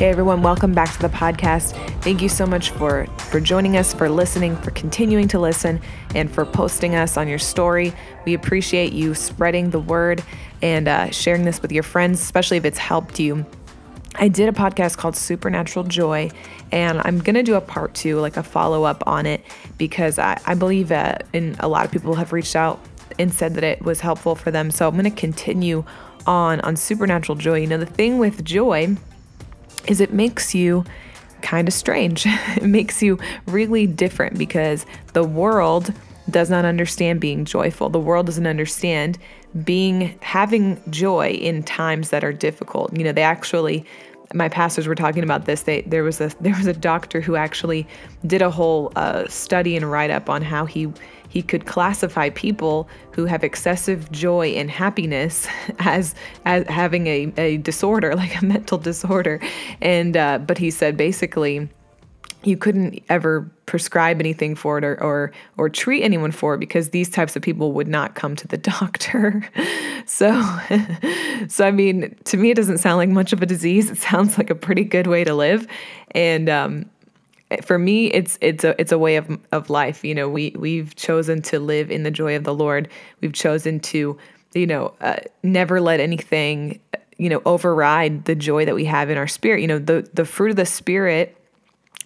Hey everyone, welcome back to the podcast. Thank you so much for for joining us, for listening, for continuing to listen, and for posting us on your story. We appreciate you spreading the word and uh, sharing this with your friends, especially if it's helped you. I did a podcast called Supernatural Joy, and I'm gonna do a part two, like a follow up on it, because I, I believe that, and a lot of people have reached out and said that it was helpful for them. So I'm gonna continue on on supernatural joy. You know, the thing with joy is it makes you kind of strange. it makes you really different because the world does not understand being joyful. The world doesn't understand being having joy in times that are difficult. You know, they actually my pastors were talking about this. They there was a there was a doctor who actually did a whole uh, study and write up on how he he could classify people who have excessive joy and happiness as as having a, a disorder, like a mental disorder. And uh, but he said basically you couldn't ever prescribe anything for it or, or or treat anyone for it because these types of people would not come to the doctor. so so I mean, to me it doesn't sound like much of a disease. It sounds like a pretty good way to live. And um for me it's it's a it's a way of of life. You know we we've chosen to live in the joy of the lord. We've chosen to you know uh, never let anything you know override the joy that we have in our spirit. You know the the fruit of the spirit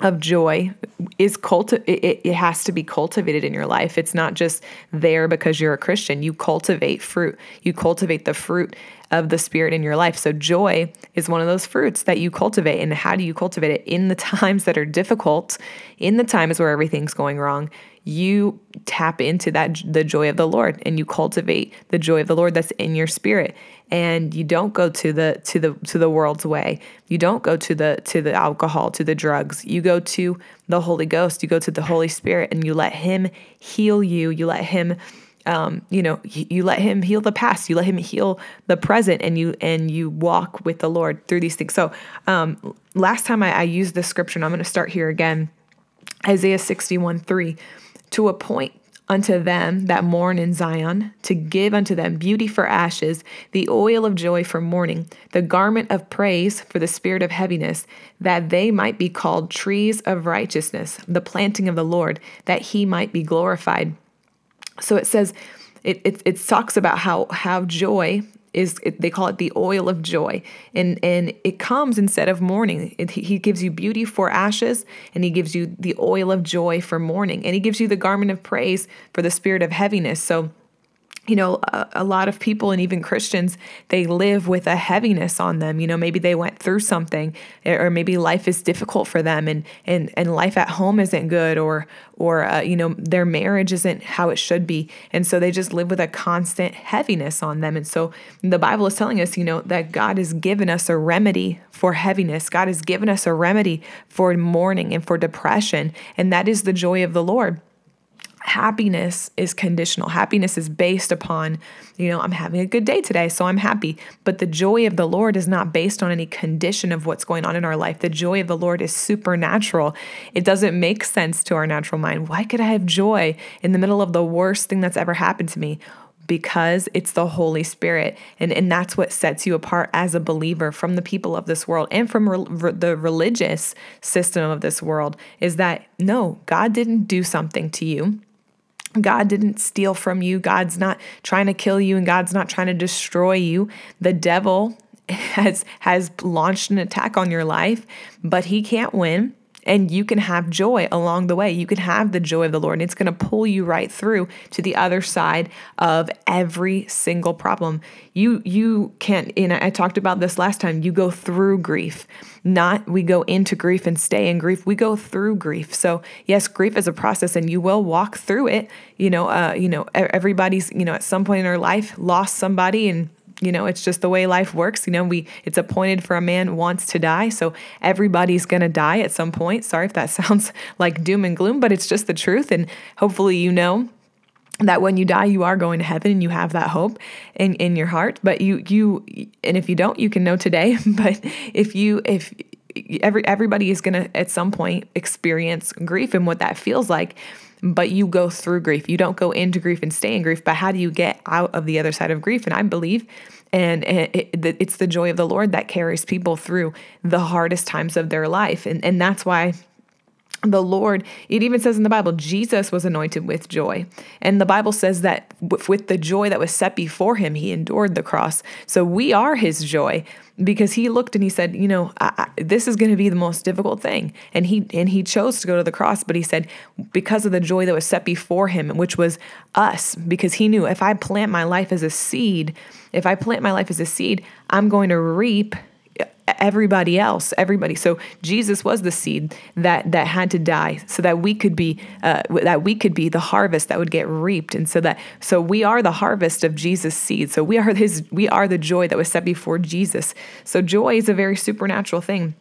of joy is culti- it, it has to be cultivated in your life. It's not just there because you're a christian. You cultivate fruit. You cultivate the fruit of the spirit in your life. So joy is one of those fruits that you cultivate and how do you cultivate it? In the times that are difficult in the times where everything's going wrong you tap into that the joy of the Lord and you cultivate the joy of the Lord that's in your spirit. And you don't go to the to the to the world's way. You don't go to the to the alcohol to the drugs. You go to the Holy Ghost. You go to the Holy Spirit and you let him heal you. You let him um, you know you let him heal the past you let him heal the present and you and you walk with the lord through these things so um, last time I, I used this scripture and i'm going to start here again isaiah 61 3 to appoint unto them that mourn in Zion, to give unto them beauty for ashes, the oil of joy for mourning, the garment of praise for the spirit of heaviness, that they might be called trees of righteousness, the planting of the Lord, that he might be glorified. So it says, it, it, it talks about how, how joy is they call it the oil of joy. And and it comes instead of mourning. It, he gives you beauty for ashes and he gives you the oil of joy for mourning. And he gives you the garment of praise for the spirit of heaviness. So you know a, a, lot of people and even christians they live with a heaviness on them. You know maybe they went through something or maybe life is difficult for them and and and life at home isn't good or or uh, you know their marriage isn't how it should be. And so they just live with a constant heaviness on them. And so the bible is telling us you know that god has given us a remedy for heaviness. God has given us a remedy for mourning and for depression. And that is the joy of the lord happiness is conditional. Happiness is based upon, you know, I'm having a good day today, so I'm happy. But the joy of the Lord is not based on any condition of what's going on in our life. The joy of the Lord is supernatural. It doesn't make sense to our natural mind. Why could I have joy in the middle of the worst thing that's ever happened to me? because it's the Holy Spirit. And, and that's what sets you apart as a believer from the people of this world and from re- the religious system of this world is that no, God didn't do something to you. God didn't steal from you. God's not trying to kill you and God's not trying to destroy you. The devil has has launched an attack on your life, but he can't win and you can have joy along the way. You can have the joy of the Lord, and it's going to pull you right through to the other side of every single problem. You you can't. And I talked about this last time. You go through grief, not we go into grief and stay in grief. We go through grief. So yes, grief is a process, and you will walk through it. You know, uh, you know, everybody's you know at some point in their life lost somebody and you know it's just the way life works you know we it's appointed for a man wants to die so everybody's going to die at some point. Sorry if that sounds like doom and gloom but it's just the truth and hopefully you know that when you die you are going to heaven and you have that hope in in your heart. But you you and if you don't you can know today but if you if every everybody is going to at some point experience grief and what that feels like but you go through grief. You don't go into grief and stay in grief, but how do you get out of the other side of grief? And I believe and it's the joy of the Lord that carries people through the hardest times of their life. And, and that's why the Lord, it even says in the Bible, Jesus was anointed with joy. And the Bible says that with the joy that was set before him, he endured the cross. So we are his joy because he looked and he said, you know, I, I, this is going to be the most difficult thing. And he and he chose to go to the cross, but he said because of the joy that was set before him, which was us, because he knew if I plant my life as a seed, if I plant my life as a seed, I'm going to reap everybody else everybody. So jesus was the seed that that had to die so that we could be uh, that we could be the harvest that would get reaped. And so that so we are the harvest of jesus seed. So we are his we are the joy that was set before jesus. So joy is a very supernatural thing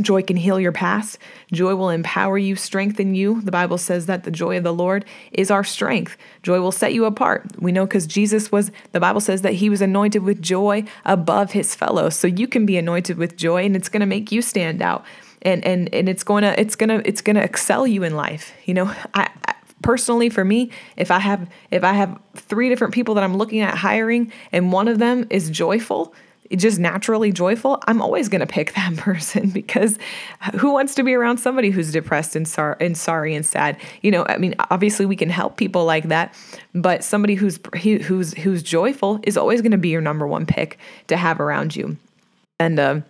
Joy can heal your past. Joy will empower you, strengthen you. The Bible says that the joy of the Lord is our strength. Joy will set you apart. We know because Jesus was, the Bible says that he was anointed with joy above his fellows. So you can be anointed with joy and it's going to make you stand out. And, and, and it's going to, it's going to, it's going to excel you in life. You know, I, I personally for me if i have if i have three different people that i'm looking at hiring and one of them is joyful just naturally joyful, I'm always going to pick that person because who wants to be around somebody who's depressed and, sor- and sorry and sad? You know, I mean, obviously we can help people like that, but somebody who's who's who's joyful is always going to be your number one pick to have around you. And uh,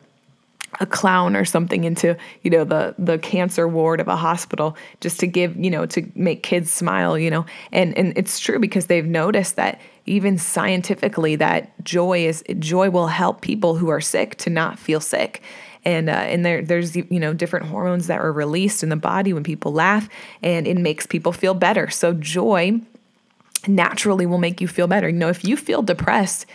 a clown or something into you know the the cancer ward of a hospital just to give you know to make kids smile you know. And and it's true because they've noticed that even scientifically that joy is joy will help people who are sick to not feel sick. And uh, and there there's you know different hormones that are released in the body when people laugh and it makes people feel better. So joy naturally will make you feel better. You know if you feel depressed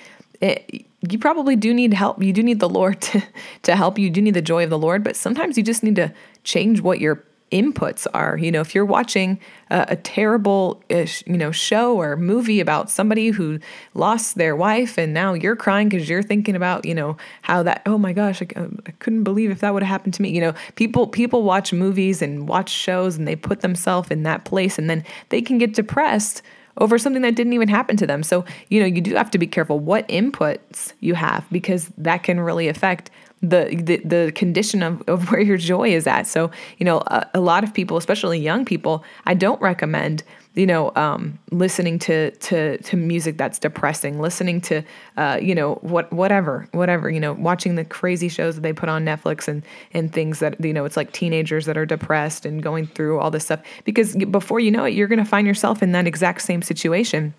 it, you probably do need help. You do need the Lord to, to help you. You do need the joy of the Lord, but sometimes you just need to change what your inputs are. You know, if you're watching a, a terrible, you know, show or movie about somebody who lost their wife and now you're crying because you're thinking about, you know, how that, oh my gosh, I, um, I couldn't believe if that would have happened to me. You know, people, people watch movies and watch shows and they put themselves in that place and then they can get depressed over something that didn't even happen to them. So, you know, you do have to be careful what inputs you have because that can really affect the the, the condition of, of where your joy is at. So, you know, a, a lot of people, especially young people, I don't recommend you know, um, listening to to to music that's depressing, listening to, uh, you know, what whatever, whatever, you know, watching the crazy shows that they put on Netflix and and things that you know, it's like teenagers that are depressed and going through all this stuff. Because before you know it, you're going to find yourself in that exact same situation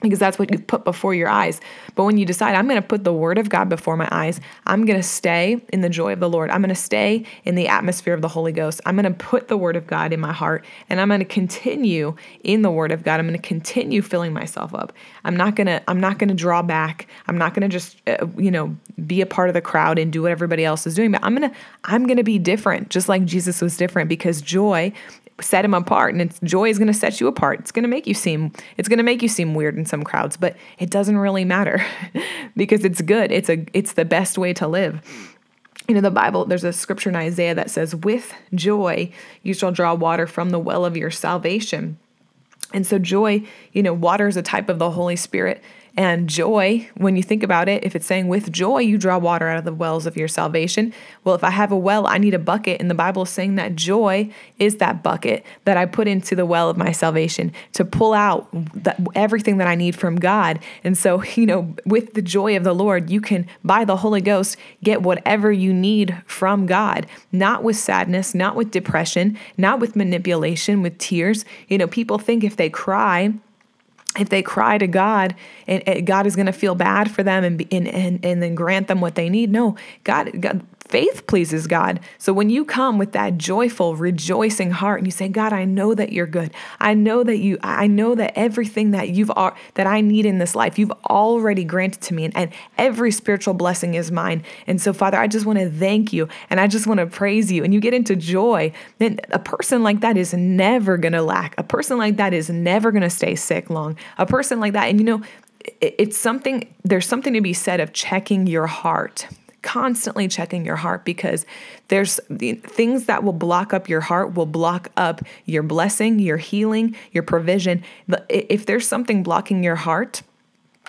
because that's what you put before your eyes. But when you decide, I'm going to put the word of God before my eyes, I'm going to stay in the joy of the Lord. I'm going to stay in the atmosphere of the Holy Ghost. I'm going to put the word of God in my heart and I'm going to continue in the word of God. I'm going to continue filling myself up. I'm not going to I'm not going to draw back. I'm not going to just uh, you know, be a part of the crowd and do what everybody else is doing, but I'm going to I'm going to be different, just like Jesus was different because joy set him apart and it's joy is going to set you apart. It's going to make you seem it's going to make you seem weird in some crowds but it doesn't really matter because it's good. It's a it's the best way to live. You know the bible there's a scripture in isaiah that says with joy you shall draw water from the well of your salvation. And so joy you know water is a type of the holy spirit and joy, when you think about it, if it's saying with joy you draw water out of the wells of your salvation, well, if I have a well, I need a bucket. And the Bible is saying that joy is that bucket that I put into the well of my salvation to pull out that, everything that I need from God. And so, you know, with the joy of the Lord, you can, by the Holy Ghost, get whatever you need from God, not with sadness, not with depression, not with manipulation, with tears. You know, people think if they cry, if they cry to God and, God is going to feel bad for them and, and, and, and then grant them what they need. No, God, God, faith pleases God. So when you come with that joyful, rejoicing heart and you say, God, I know that you're good. I know that you, I know that everything that you've, that I need in this life, you've already granted to me and, and every spiritual blessing is mine. And so Father, I just want to thank you and I just want to praise you. And you get into joy. Then a person like that is never going to lack. A person like that is never going to stay sick long. A person like that, and you know, it's something, there's something to be said of checking your heart constantly checking your heart because there's the things that will block up your heart will block up your blessing, your healing, your provision. If there's something blocking your heart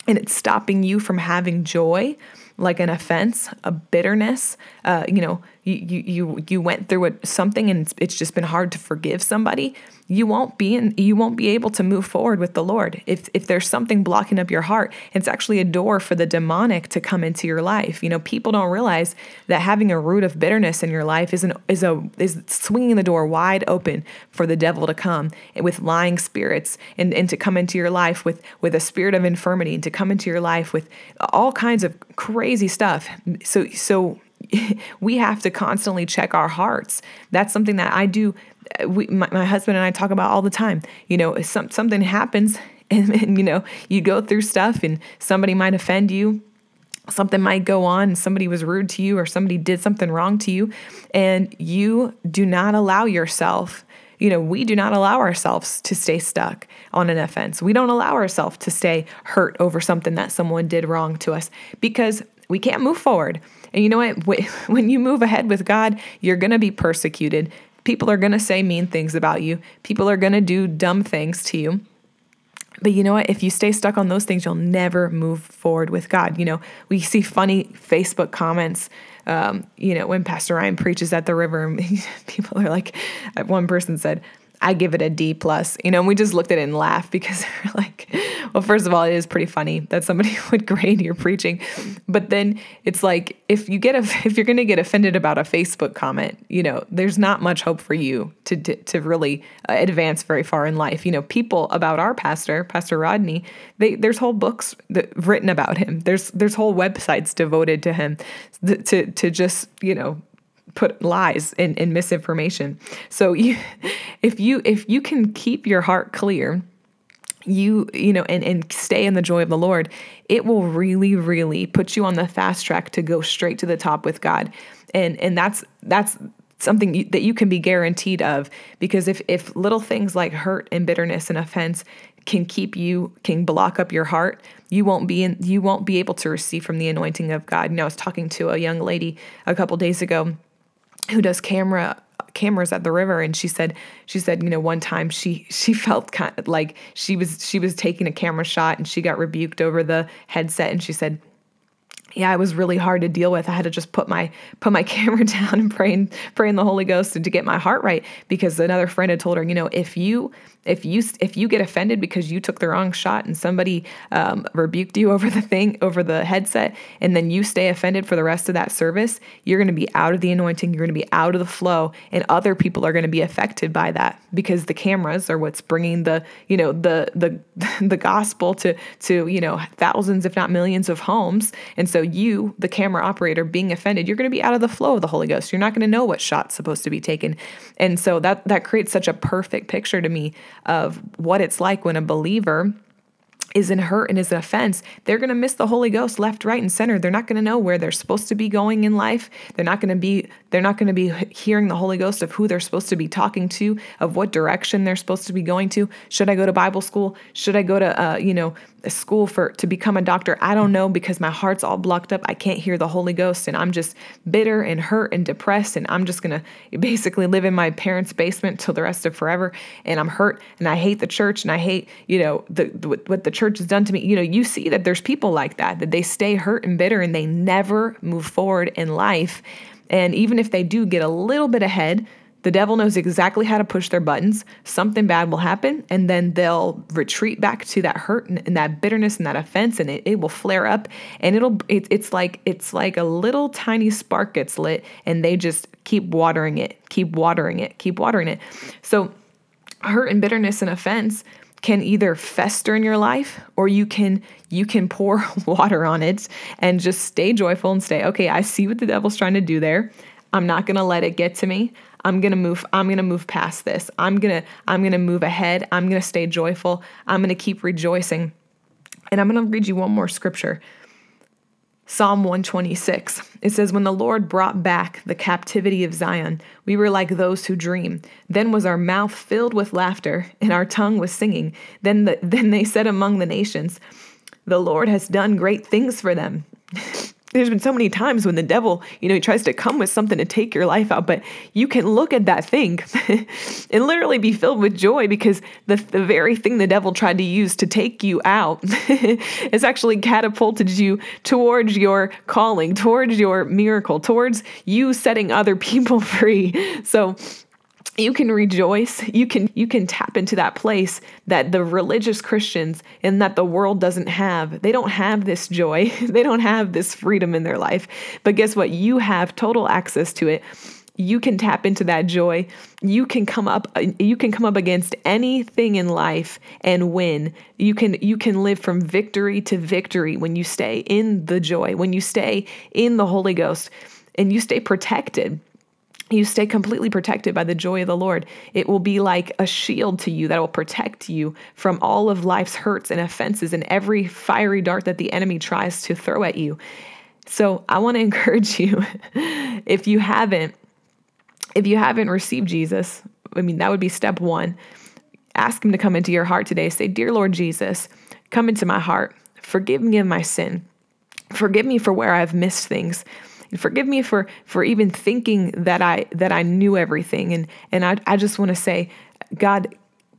and it's stopping you from having joy, like an offense, a bitterness, uh, you know, you, you you went through it, something and it's, it's just been hard to forgive somebody you won't be in, you won't be able to move forward with the Lord. If if there's something blocking up your heart, it's actually a door for the demonic to come into your life. You know, people don't realize that having a root of bitterness in your life is an is a is swinging the door wide open for the devil to come with lying spirits and and to come into your life with with a spirit of infirmity and to come into your life with all kinds of crazy stuff. So so we have to constantly check our hearts. That's something that I do uh, we, my, my, husband and I talk about all the time. You know, some, something happens and, and, you know, you go through stuff and somebody might offend you. Something might go on, somebody was rude to you, or somebody did something wrong to you, and you do not allow yourself you know, we do not allow ourselves to stay stuck on an offense. We don't allow ourselves to stay hurt over something that someone did wrong to us because we can't move forward. And you know what? When you move ahead with God, you're going to be persecuted. People are going to say mean things about you. People are going to do dumb things to you. But you know what? If you stay stuck on those things, you'll never move forward with God. You know, we see funny Facebook comments. Um, you know, when Pastor Ryan preaches at the river, people are like, one person said, I give it a D plus. You know, and we just looked at it and laughed because we're like, well, first of all, it is pretty funny that somebody would grade your preaching, but then it's like if you get a, if you're going to get offended about a Facebook comment, you know, there's not much hope for you to to, to really uh, advance very far in life. You know, people about our pastor, Pastor Rodney, they there's whole books that written about him. There's there's whole websites devoted to him, to to just you know put lies and, and misinformation. So you, if you if you can keep your heart clear, you you know and, and stay in the joy of the lord it will really really put you on the fast track to go straight to the top with god and and that's that's something you, that you can be guaranteed of because if if little things like hurt and bitterness and offense can keep you can block up your heart you won't be in you won't be able to receive from the anointing of god you know i was talking to a young lady a couple days ago who does camera cameras at the river and she said she said you know one time she she felt kind of like she was she was taking a camera shot and she got rebuked over the headset and she said yeah, it was really hard to deal with. I had to just put my put my camera down and pray and pray in the Holy Ghost to get my heart right because another friend had told her, you know, if you if you if you get offended because you took the wrong shot and somebody um, rebuked you over the thing over the headset and then you stay offended for the rest of that service you're going to be out of the anointing you're going to be out of the flow and other people are going to be affected by that because the cameras are what's bringing the you know the the the gospel to to you know thousands if not millions of homes. And so you the camera operator being offended you're going to be out of the flow of the holy ghost. You're not going to know what shot's supposed to be taken. And so that that creates such a perfect picture to me of what it's like when a believer is in hurt and is an offense, they're going to miss the Holy Ghost left, right, and center. They're not going to know where they're supposed to be going in life. They're not going to be they're not going to be hearing the Holy Ghost of who they're supposed to be talking to, of what direction they're supposed to be going to. Should I go to Bible school? Should I go to uh, you know a school for to become a doctor? I don't know because my heart's all blocked up. I can't hear the Holy Ghost, and I'm just bitter and hurt and depressed, and I'm just gonna basically live in my parents' basement till the rest of forever. And I'm hurt, and I hate the church, and I hate you know the, the what the church has done to me. You know, you see that there's people like that that they stay hurt and bitter, and they never move forward in life and even if they do get a little bit ahead, the devil knows exactly how to push their buttons. Something bad will happen, and then they'll retreat back to that hurt and, and that bitterness and that offense, and it, it will flare up. And it'll it, it's like it's like a little tiny spark gets lit, and they just keep watering it, keep watering it, keep watering it. So hurt and bitterness and offense can either fester in your life or you can you can pour water on it and just stay joyful and stay okay i see what the devil's trying to do there. I'm not going to let it get to me. I'm going to move i'm going to move past this. I'm going to i'm going to move ahead. I'm going to stay joyful. I'm going to keep rejoicing. And i'm going to read you one more scripture Psalm 126. It says, When the Lord brought back the captivity of Zion, we were like those who dream. Then was our mouth filled with laughter, and our tongue was singing. Then, the, then they said among the nations, The Lord has done great things for them. there's been so many times when the devil, you know, he tries to come with something to take your life out, but you can look at that thing and literally be filled with joy because the, the very thing the devil tried to use to take you out has actually catapulted you towards your calling, towards your miracle, towards you setting other people free. So you can rejoice. You can you can tap into that place that the religious christians and that the world doesn't have. They don't have this joy. They don't have this freedom in their life. But guess what? You have total access to it. You can tap into that joy. You can come up you can come up against anything in life and win. You can you can live from victory to victory when you stay in the joy when you stay in the holy ghost and you stay protected you stay completely protected by the joy of the Lord. It will be like a shield to you that will protect you from all of life's hurts and offenses and every fiery dart that the enemy tries to throw at you. So, I want to encourage you if you haven't if you haven't received Jesus, I mean that would be step 1. Ask him to come into your heart today. Say, "Dear Lord Jesus, come into my heart. Forgive me of my sin. Forgive me for where I've missed things." And forgive me for for even thinking that I that I knew everything. And and I, I just want to say, God,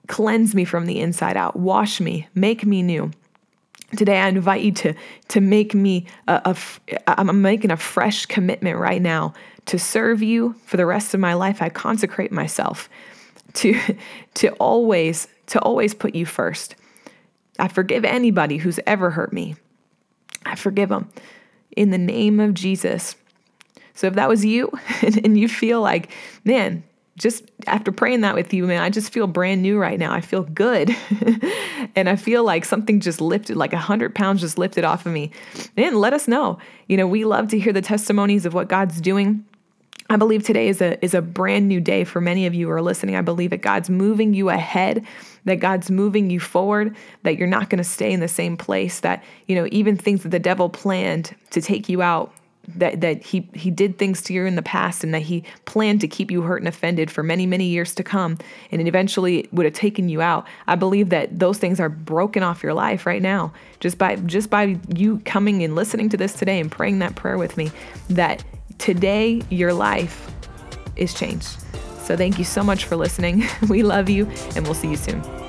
cleanse me from the inside out. Wash me, make me new. Today, I invite you to, to make me, a, a, I'm making a fresh commitment right now to serve you for the rest of my life. I consecrate myself to, to always, to always put you first. I forgive anybody who's ever hurt me. I forgive them in the name of Jesus. So if that was you and, and you feel like, man, just after praying that with you, man, I just feel brand new right now. I feel good. and I feel like something just lifted, like a hundred pounds just lifted off of me. Man, let us know. You know, we love to hear the testimonies of what God's doing. I believe today is a is a brand new day for many of you who are listening. I believe that God's moving you ahead, that God's moving you forward, that you're not going to stay in the same place, that you know, even things that the devil planned to take you out, that that he he did things to you in the past and that he planned to keep you hurt and offended for many many years to come and eventually would have taken you out. I believe that those things are broken off your life right now. Just by just by you coming and listening to this today and praying that prayer with me that today your life is changed. So thank you so much for listening. We love you and we'll see you soon